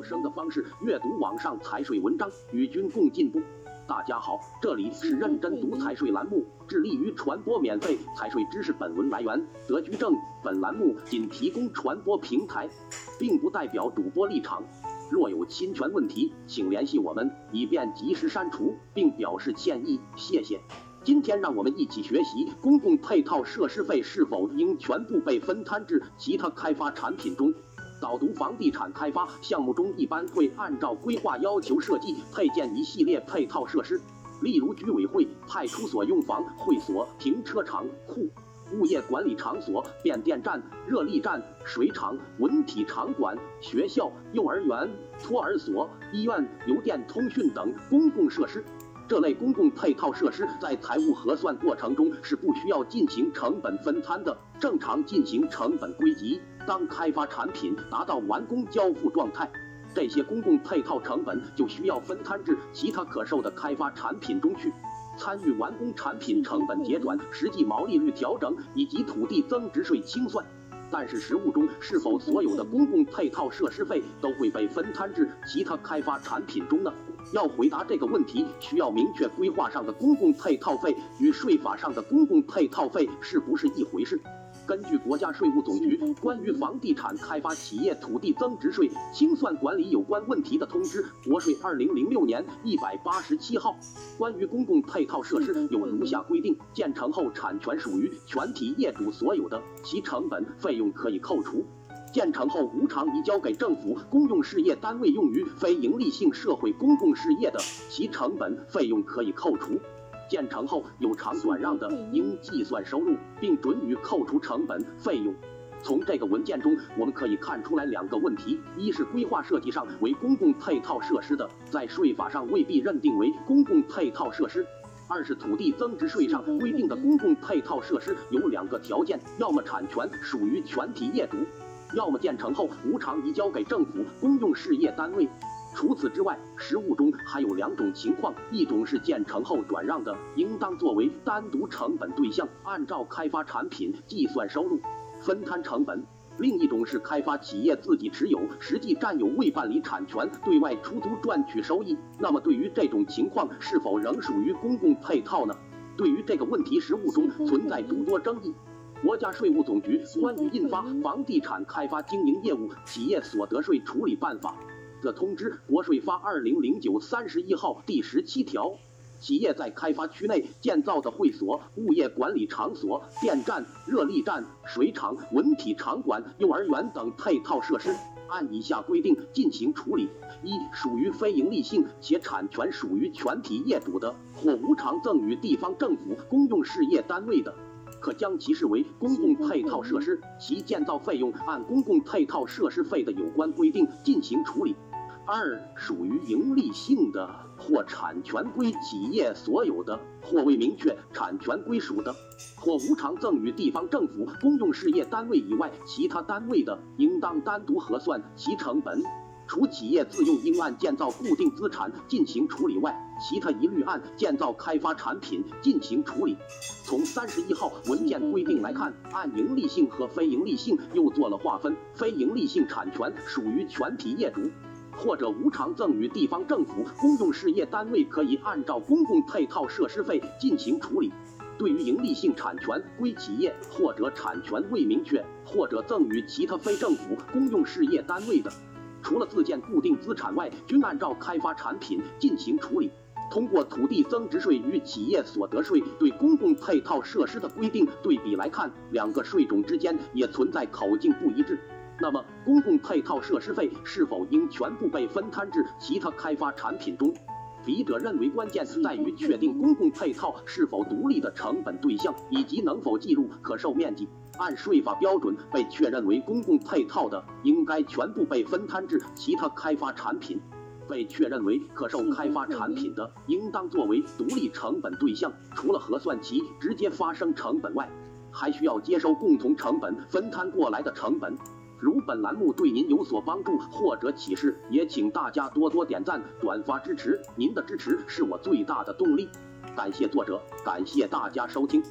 有声的方式阅读网上财税文章，与君共进步。大家好，这里是认真读财税栏目，致力于传播免费财税知识。本文来源德居正，本栏目仅提供传播平台，并不代表主播立场。若有侵权问题，请联系我们，以便及时删除并表示歉意。谢谢。今天让我们一起学习公共配套设施费是否应全部被分摊至其他开发产品中。导读房地产开发项目中，一般会按照规划要求设计配建一系列配套设施，例如居委会、派出所用房、会所、停车场、库、物业管理场所、变电站、热力站、水厂、文体场馆、学校、幼儿园、托儿所、医院、邮电通讯等公共设施。这类公共配套设施在财务核算过程中是不需要进行成本分摊的，正常进行成本归集。当开发产品达到完工交付状态，这些公共配套成本就需要分摊至其他可售的开发产品中去，参与完工产品成本结转、实际毛利率调整以及土地增值税清算。但是实物中，是否所有的公共配套设施费都会被分摊至其他开发产品中呢？要回答这个问题，需要明确规划上的公共配套费与税法上的公共配套费是不是一回事。根据国家税务总局关于房地产开发企业土地增值税清算管理有关问题的通知（国税二零零六年一百八十七号），关于公共配套设施有如下规定：建成后产权属于全体业主所有的，其成本费用可以扣除；建成后无偿移交给政府公用事业单位用于非营利性社会公共事业的，其成本费用可以扣除。建成后有偿转让的，应计算收入，并准予扣除成本费用。从这个文件中，我们可以看出来两个问题：一是规划设计上为公共配套设施的，在税法上未必认定为公共配套设施；二是土地增值税上规定的公共配套设施有两个条件：要么产权属于全体业主，要么建成后无偿移交给政府公用事业单位。除此之外，实务中还有两种情况：一种是建成后转让的，应当作为单独成本对象，按照开发产品计算收入，分摊成本；另一种是开发企业自己持有，实际占有未办理产权，对外出租赚取收益。那么，对于这种情况，是否仍属于公共配套呢？对于这个问题，实务中存在诸多争议。国家税务总局关于印发《房地产开发经营业务企业所得税处理办法》。的通知，国税发二零零九三十一号第十七条，企业在开发区内建造的会所、物业管理场所、电站、热力站、水厂、文体场馆、幼儿园等配套设施，按以下规定进行处理：一、属于非营利性且产权属于全体业主的，或无偿赠与地方政府公用事业单位的，可将其视为公共配套设施，其建造费用按公共配套设施费的有关规定进行处理。二属于盈利性的，或产权归企业所有的，或未明确产权归属的，或无偿赠与地方政府公用事业单位以外其他单位的，应当单独核算其成本。除企业自用应按建造固定资产进行处理外，其他一律按建造开发产品进行处理。从三十一号文件规定来看，按盈利性和非盈利性又做了划分，非盈利性产权属于全体业主。或者无偿赠与地方政府公用事业单位，可以按照公共配套设施费进行处理。对于盈利性产权归企业或者产权未明确，或者赠与其他非政府公用事业单位的，除了自建固定资产外，均按照开发产品进行处理。通过土地增值税与企业所得税对公共配套设施的规定对比来看，两个税种之间也存在口径不一致。那么，公共配套设施费是否应全部被分摊至其他开发产品中？笔者认为，关键在于确定公共配套是否独立的成本对象，以及能否计入可售面积。按税法标准被确认为公共配套的，应该全部被分摊至其他开发产品；被确认为可售开发产品的，应当作为独立成本对象，除了核算其直接发生成本外，还需要接收共同成本分摊过来的成本。如本栏目对您有所帮助或者启示，也请大家多多点赞、转发支持。您的支持是我最大的动力。感谢作者，感谢大家收听。